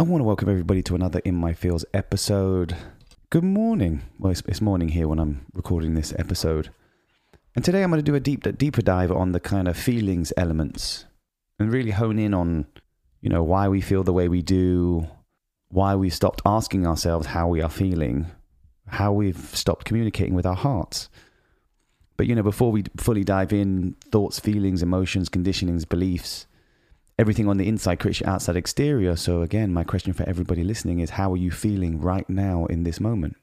I want to welcome everybody to another In My Fields episode. Good morning. Well, it's, it's morning here when I'm recording this episode. And today I'm going to do a deep, deeper dive on the kind of feelings elements and really hone in on, you know, why we feel the way we do, why we've stopped asking ourselves how we are feeling, how we've stopped communicating with our hearts. But, you know, before we fully dive in, thoughts, feelings, emotions, conditionings, beliefs, everything on the inside creates your outside exterior. So, again, my question for everybody listening is how are you feeling right now in this moment?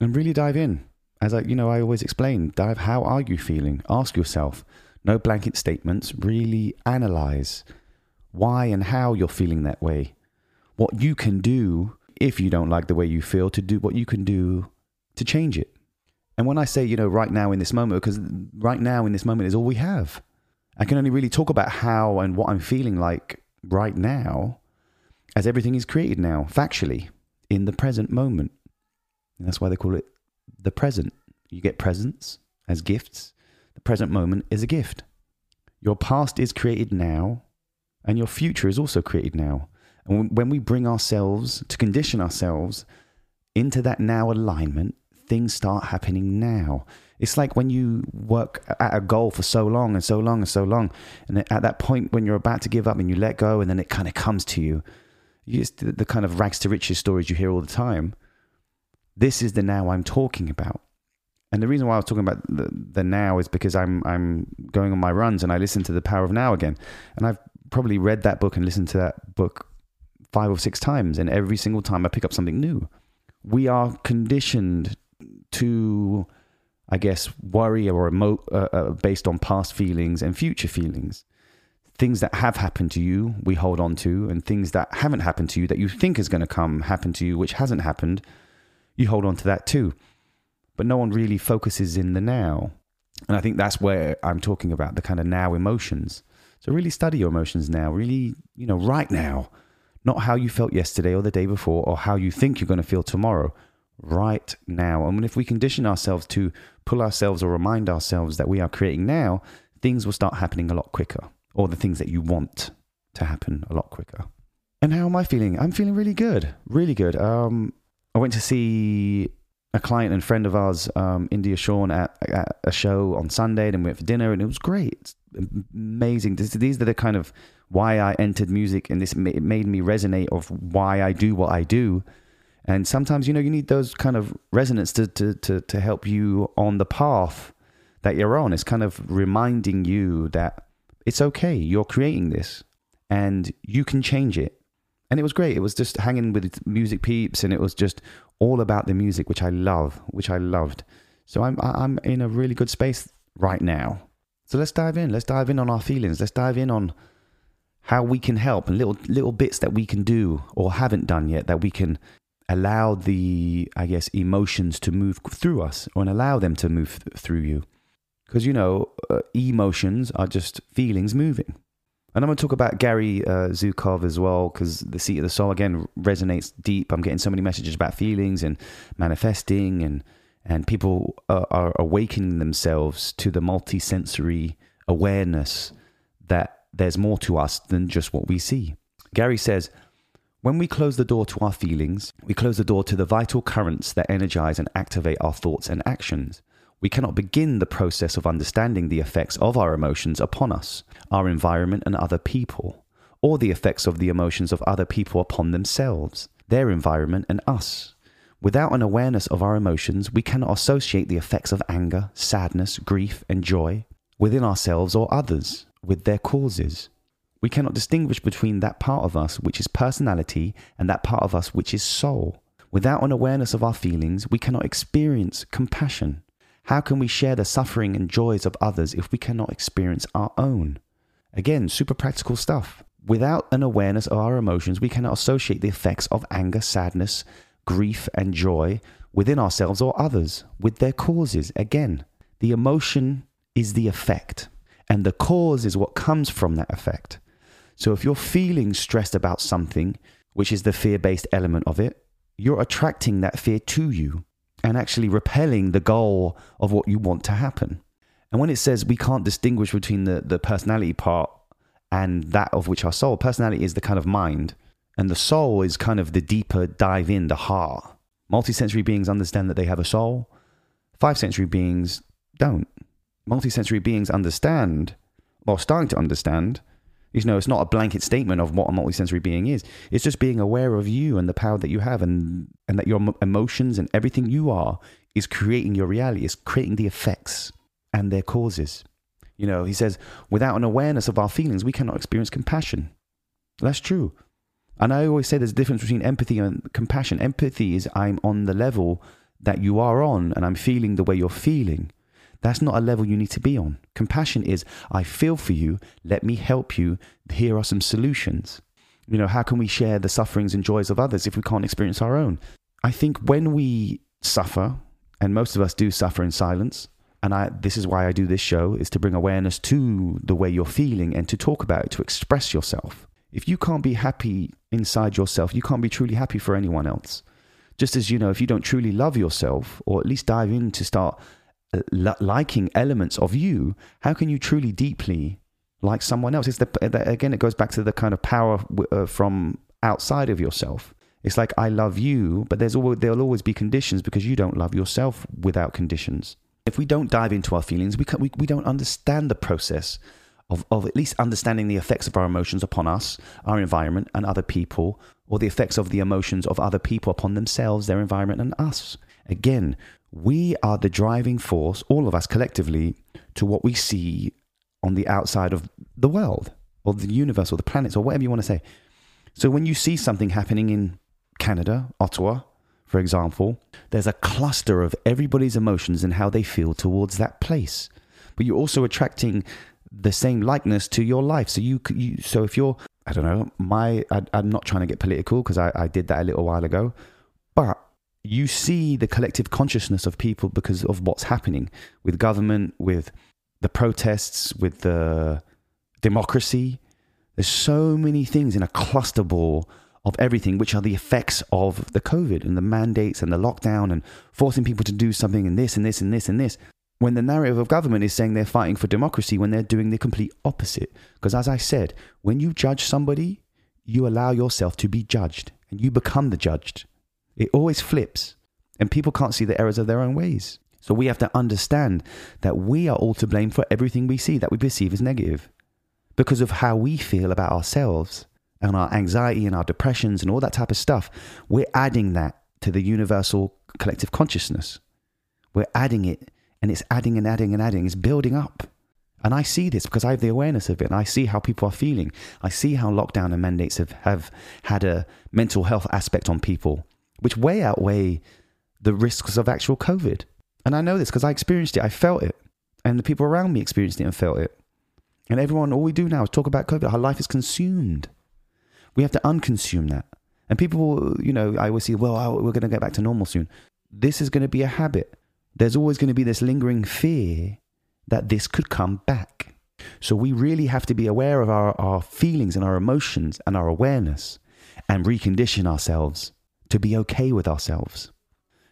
And really dive in. As I, you know, I always explain, dive, how are you feeling? Ask yourself. No blanket statements. Really analyze why and how you're feeling that way. What you can do if you don't like the way you feel to do what you can do to change it. And when I say, you know, right now in this moment, because right now in this moment is all we have. I can only really talk about how and what I'm feeling like right now as everything is created now, factually, in the present moment. And that's why they call it the present. You get presents as gifts. The present moment is a gift. Your past is created now, and your future is also created now. And when we bring ourselves to condition ourselves into that now alignment, things start happening now. It's like when you work at a goal for so long and so long and so long, and at that point when you're about to give up and you let go, and then it kind of comes to you. you just, the kind of rags to riches stories you hear all the time. This is the now I'm talking about. And the reason why I was talking about the, the now is because I'm I'm going on my runs and I listen to the Power of Now again, and I've probably read that book and listened to that book five or six times, and every single time I pick up something new. We are conditioned to I guess, worry or emo- uh, uh, based on past feelings and future feelings. Things that have happened to you, we hold on to, and things that haven't happened to you that you think is going to come happen to you, which hasn't happened, you hold on to that too. But no one really focuses in the now. And I think that's where I'm talking about the kind of now emotions. So really study your emotions now, really, you know, right now, not how you felt yesterday or the day before or how you think you're going to feel tomorrow right now. Mean, if we condition ourselves to pull ourselves or remind ourselves that we are creating now, things will start happening a lot quicker, or the things that you want to happen a lot quicker. And how am I feeling? I'm feeling really good, really good. Um, I went to see a client and friend of ours, um, India Sean, at, at, a show on Sunday, and we went for dinner, and it was great. Amazing. This, these are the kind of why I entered music, and this it made me resonate of why I do what I do and sometimes, you know, you need those kind of resonance to, to, to, to help you on the path that you're on. It's kind of reminding you that it's okay. You're creating this and you can change it. And it was great. It was just hanging with music peeps and it was just all about the music, which I love, which I loved. So I'm, I'm in a really good space right now. So let's dive in. Let's dive in on our feelings. Let's dive in on how we can help and little little bits that we can do or haven't done yet that we can allow the, I guess, emotions to move through us or allow them to move th- through you. Because, you know, uh, emotions are just feelings moving. And I'm going to talk about Gary uh, Zukav as well, because the seat of the soul, again, resonates deep. I'm getting so many messages about feelings and manifesting, and, and people are, are awakening themselves to the multisensory awareness that there's more to us than just what we see. Gary says, when we close the door to our feelings, we close the door to the vital currents that energize and activate our thoughts and actions. We cannot begin the process of understanding the effects of our emotions upon us, our environment, and other people, or the effects of the emotions of other people upon themselves, their environment, and us. Without an awareness of our emotions, we cannot associate the effects of anger, sadness, grief, and joy within ourselves or others with their causes. We cannot distinguish between that part of us which is personality and that part of us which is soul. Without an awareness of our feelings, we cannot experience compassion. How can we share the suffering and joys of others if we cannot experience our own? Again, super practical stuff. Without an awareness of our emotions, we cannot associate the effects of anger, sadness, grief, and joy within ourselves or others with their causes. Again, the emotion is the effect, and the cause is what comes from that effect. So if you're feeling stressed about something, which is the fear based element of it, you're attracting that fear to you and actually repelling the goal of what you want to happen. And when it says we can't distinguish between the, the personality part and that of which our soul, personality is the kind of mind, and the soul is kind of the deeper dive in, the heart. Multisensory beings understand that they have a soul. Five sensory beings don't. Multisensory beings understand, or starting to understand, you know, it's not a blanket statement of what a multisensory being is. It's just being aware of you and the power that you have, and and that your emotions and everything you are is creating your reality. Is creating the effects and their causes. You know, he says, without an awareness of our feelings, we cannot experience compassion. That's true. And I always say there's a difference between empathy and compassion. Empathy is I'm on the level that you are on and I'm feeling the way you're feeling. That's not a level you need to be on. Compassion is I feel for you, let me help you. Here are some solutions. You know, how can we share the sufferings and joys of others if we can't experience our own? I think when we suffer, and most of us do suffer in silence, and I, this is why I do this show, is to bring awareness to the way you're feeling and to talk about it, to express yourself. If you can't be happy inside yourself, you can't be truly happy for anyone else. Just as you know, if you don't truly love yourself, or at least dive in to start liking elements of you, how can you truly deeply like someone else? It's the, again, it goes back to the kind of power uh, from outside of yourself. It's like I love you, but there's always, there'll always be conditions because you don't love yourself without conditions. If we don't dive into our feelings, we, can, we, we don't understand the process of, of at least understanding the effects of our emotions upon us, our environment, and other people, or the effects of the emotions of other people upon themselves, their environment, and us. Again, we are the driving force, all of us collectively, to what we see on the outside of the world, or the universe, or the planets, or whatever you want to say. So when you see something happening in Canada, Ottawa, for example, there's a cluster of everybody's emotions and how they feel towards that place. But you're also attracting the same likeness to your life. So you, you so if you're, I don't know, my, I, am not trying to get political because I, I did that a little while ago, but you see the collective consciousness of people because of what's happening with government, with the protests, with the democracy. There's so many things in a cluster ball of everything, which are the effects of the COVID and the mandates and the lockdown and forcing people to do something and this and this and this and this when the narrative of government is saying they're fighting for democracy when they're doing the complete opposite. Because as I said, when you judge somebody, you allow yourself to be judged and you become the judged. It always flips, and people can't see the errors of their own ways. So we have to understand that we are all to blame for everything we see that we perceive as negative because of how we feel about ourselves and our anxiety and our depressions and all that type of stuff. We're adding that to the universal collective consciousness. We're adding it and it's adding and adding and adding, it's building up. And I see this because I have the awareness of it and I see how people are feeling. I see how lockdown and mandates have, have had a mental health aspect on people, which way outweigh the risks of actual COVID. And I know this because I experienced it, I felt it, and the people around me experienced it and felt it. And everyone, all we do now is talk about COVID. Our life is consumed. We have to unconsume that. And people, you know, I always see, well, oh, we're going to get back to normal soon. This is going to be a habit there's always going to be this lingering fear that this could come back. So we really have to be aware of our, our feelings and our emotions and our awareness and recondition ourselves to be okay with ourselves.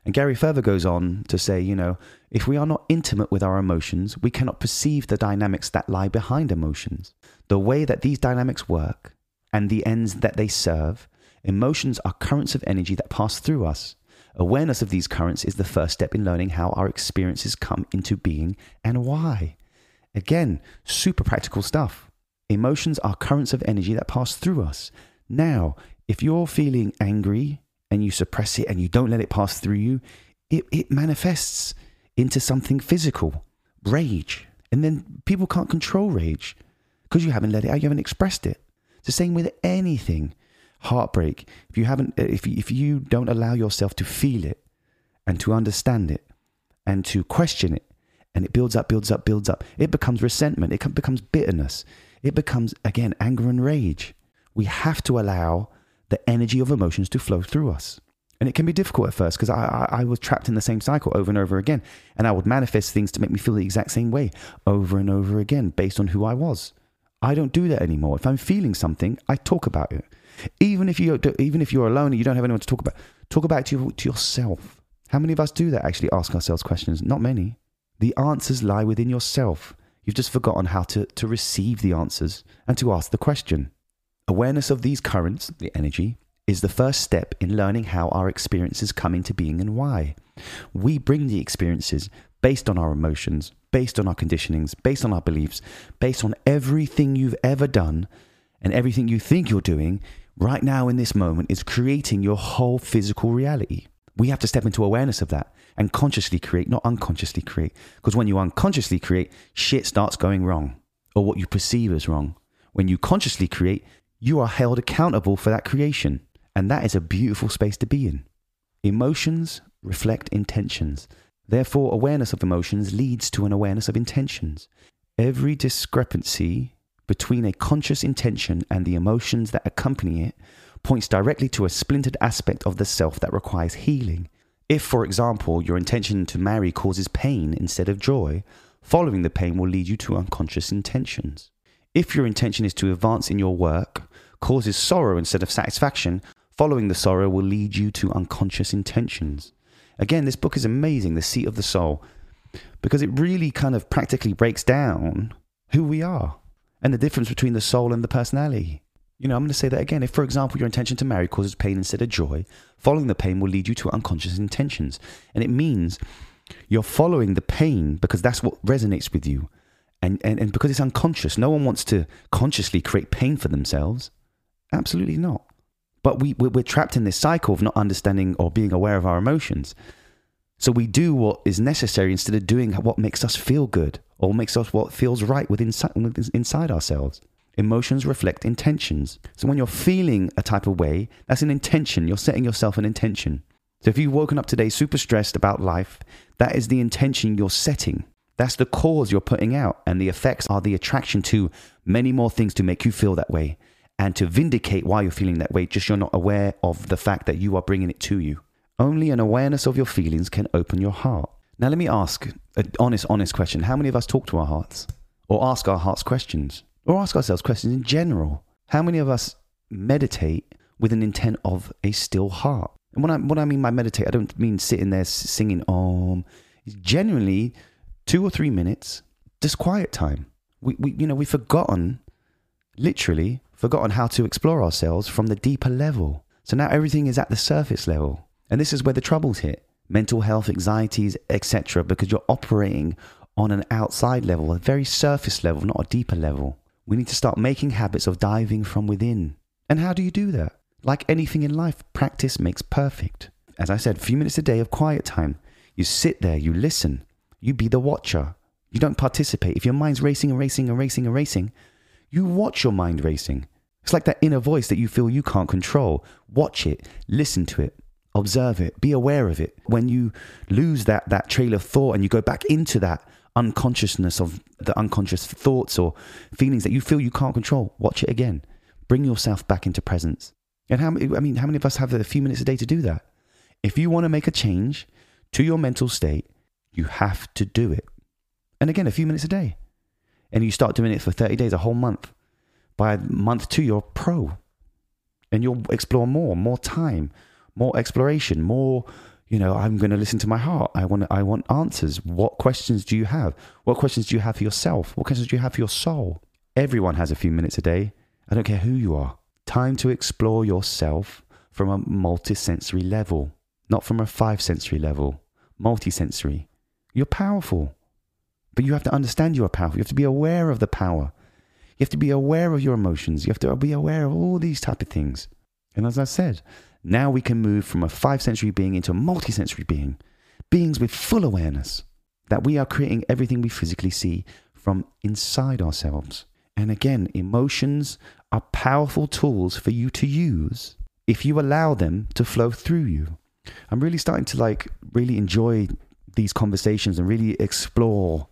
And Gary further goes on to say, you know, if we are not intimate with our emotions, we cannot perceive the dynamics that lie behind emotions. The way that these dynamics work and the ends that they serve, emotions are currents of energy that pass through us. Awareness of these currents is the first step in learning how our experiences come into being and why. Again, super practical stuff. Emotions are currents of energy that pass through us. Now, if you're feeling angry and you suppress it and you don't let it pass through you, it, it manifests into something physical, rage. And then people can't control rage because you haven't let it out, you haven't expressed it. It's the same with anything heartbreak, if you haven't, uh, if if you don't allow yourself to feel it and to understand it and to question it, and it builds up, builds up, builds up, it becomes resentment. It becomes bitterness. It becomes again anger and rage. We have to allow the energy of emotions to flow through us. And it can be difficult at first because I, I, I, was trapped in the same cycle over and over again. And I would manifest things to make me feel the exact same way over and over again based on who I was. I don't do that anymore. If I'm feeling something, I talk about it. Even if you even if you're alone and you don't have anyone to talk about, talk about it to, to yourself. How many of us do that? Actually, ask ourselves questions. Not many. The answers lie within yourself. You've just forgotten how to, to receive the answers and to ask the question. Awareness of these currents, the energy, is the first step in learning how our experiences come into being and why. We bring the experiences based on our emotions, based on our conditionings, based on our beliefs, based on everything you've ever done and everything you think you're doing right now in this moment is creating your whole physical reality. We have to step into awareness of that and consciously create, not unconsciously create. Because when you unconsciously create, shit starts going wrong or what you perceive as wrong. When you consciously create, you are held accountable for that creation. And that is a beautiful space to be in. Emotions reflect intentions. Therefore, awareness of emotions leads to an awareness of intentions. Every discrepancy between a conscious intention and the emotions that accompany it points directly to a splintered aspect of the self that requires healing. If, for example, your intention to marry causes pain instead of joy, following the pain will lead you to unconscious intentions. If your intention is to advance in your work, causes sorrow instead of satisfaction, following the sorrow will lead you to unconscious intentions. Again, this book is amazing, The Seat of the Soul, because it really kind of practically breaks down who we are and the difference between the soul and the personality. You know, I'm going to say that again. If, for example, your intention to marry causes pain instead of joy, following the pain will lead you to unconscious intentions. And it means you're following the pain because that's what resonates with you. And, and, and because it's unconscious, no one wants to consciously create pain for themselves. Absolutely not. But we, we're trapped in this cycle of not understanding or being aware of our emotions. So we do what is necessary instead of doing what makes us feel good or makes us what feels right within inside ourselves. Emotions reflect intentions. So when you're feeling a type of way, that's an intention. You're setting yourself an intention. So if you've woken up today super stressed about life, that is the intention you're setting. That's the cause you're putting out, and the effects are the attraction to many more things to make you feel that way and to vindicate why you're feeling that way, just you're not aware of the fact that you are bringing it to you. Only an awareness of your feelings can open your heart. Now, let me ask an honest, honest question. How many of us talk to our hearts or ask our hearts questions? or ask ourselves questions in general. How many of us meditate with an intent of a still heart? And when I, what I mean by meditate, I don't mean sitting there singing om. It's genuinely two or three minutes, just quiet time. We, we, you know, we've forgotten, literally forgotten how to explore ourselves from the deeper level. So now everything is at the surface level. And this is where the troubles hit mental health, anxieties, etc., because you're operating on an outside level, a very surface level, not a deeper level. We need to start making habits of diving from within. And how do you do that? Like anything in life, practice makes perfect. As I said, a few minutes a day of quiet time. You sit there, you listen, you be the watcher. You don't participate. If your mind's racing and racing and racing and racing, you watch your mind racing. It's like that inner voice that you feel you can't control. Watch it, listen to it, observe it, be aware of it. When you lose that, that trail of thought and you go back into that unconsciousness of the unconscious thoughts or feelings that you feel you can't control, watch it again. Bring yourself back into presence. And how I mean, how many of us have a few minutes a day to do that? If you want to make a change to your mental state, you have to do it. And again, a few minutes a day. And you start doing it for 30 days, a whole month. By month two, you're pro. And you'll explore more, more time, more exploration, more you know i'm going to listen to my heart. I want i want answers. What questions do you have? What questions do you have for yourself? What questions do you have for your soul? Everyone has a few minutes a day. I don't care who you are. Time to explore yourself from a multisensory level not from a five sensory level multisensory. You're powerful but you have to understand you are powerful. You have to be aware of the power you have to be aware of your emotions you have to be aware of all these type of things and as i said now we can move from a five sensory being into a multi-sensory being, beings with full awareness that we are creating everything we physically see from inside ourselves. And again, emotions are powerful tools for you to use if you allow them to flow through you. I'm really starting to like really enjoy these conversations and really explore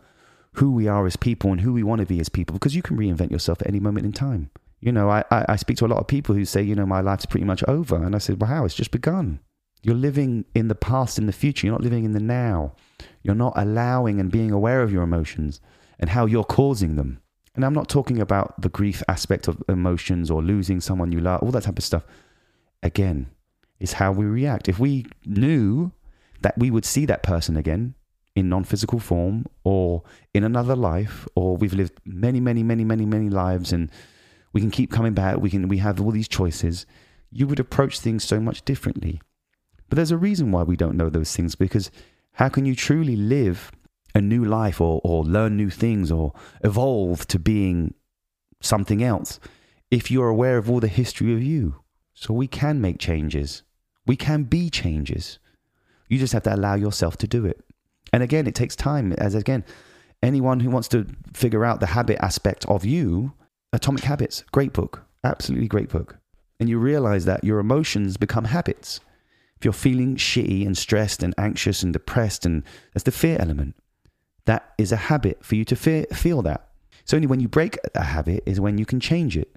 who we are as people and who we want to be as people because you can reinvent yourself at any moment in time you know, I, I speak to a lot of people who say, you know, my life's pretty much over. And I said, well, how? It's just begun. You're living in the past and the future. You're not living in the now. You're not allowing and being aware of your emotions and how you're causing them. And I'm not talking about the grief aspect of emotions or losing someone you love, all that type of stuff. Again, it's how we react. If we knew that we would see that person again in non physical form or in another life, or we've lived many, many, many, many, many lives and we can keep coming back, we can we have all these choices, you would approach things so much differently. But there's a reason why we don't know those things because how can you truly live a new life or, or learn new things or evolve to being something else if you're aware of all the history of you? So we can make changes. We can be changes. You just have to allow yourself to do it. And again, it takes time. As again, anyone who wants to figure out the habit aspect of you, Atomic Habits, great book, absolutely great book. And you realize that your emotions become habits. If you're feeling shitty and stressed and anxious and depressed, and that's the fear element, that is a habit for you to fear, feel that. So only when you break a habit is when you can change it.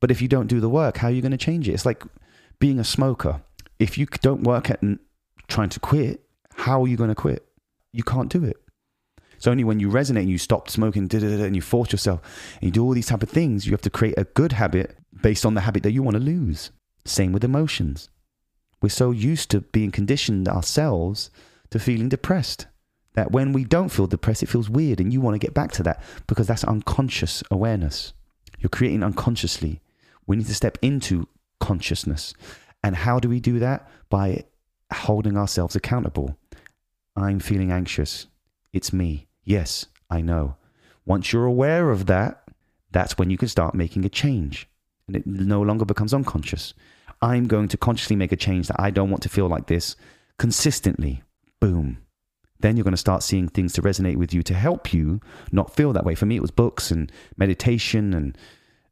But if you don't do the work, how are you going to change it? It's like being a smoker. If you don't work at trying to quit, how are you going to quit? You can't do it. It's only when you resonate and you stop smoking and you force yourself and you do all these type of things, you have to create a good habit based on the habit that you want to lose. Same with emotions. We're so used to being conditioned ourselves to feeling depressed that when we don't feel depressed, it feels weird and you want to get back to that because that's unconscious awareness. You're creating unconsciously. We need to step into consciousness. And how do we do that? By holding ourselves accountable. I'm feeling anxious. It's me. Yes, I know. Once you're aware of that, that's when you can start making a change. And it no longer becomes unconscious. I'm going to consciously make a change that I don't want to feel like this consistently. Boom. Then you're going to start seeing things to resonate with you to help you not feel that way. For me, it was books and meditation and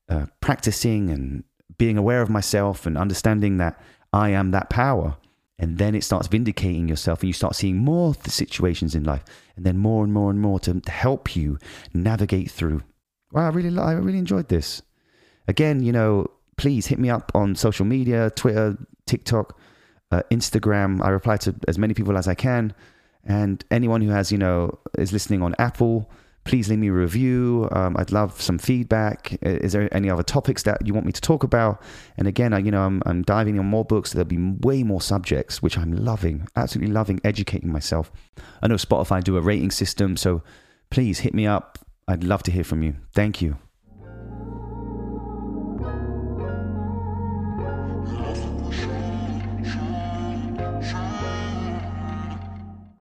uh, practicing and being aware of myself and understanding that I am that power. And then it starts vindicating yourself and you start seeing more situations in life and then more and more and more to, help you navigate through. Wow, I really, I really enjoyed this. Again, you know, please hit me up on social media, Twitter, TikTok, uh, Instagram. I reply to as many people as I can. And anyone who has, you know, is listening on Apple, please leave me a review. Um, I'd love some feedback. Is there any other topics that you want me to talk about? And again, I, you know, I'm, I'm diving on more books. There'll be way more subjects, which I'm loving, absolutely loving educating myself. I know Spotify do a rating system, so please hit me up. I'd love to hear from you. Thank you.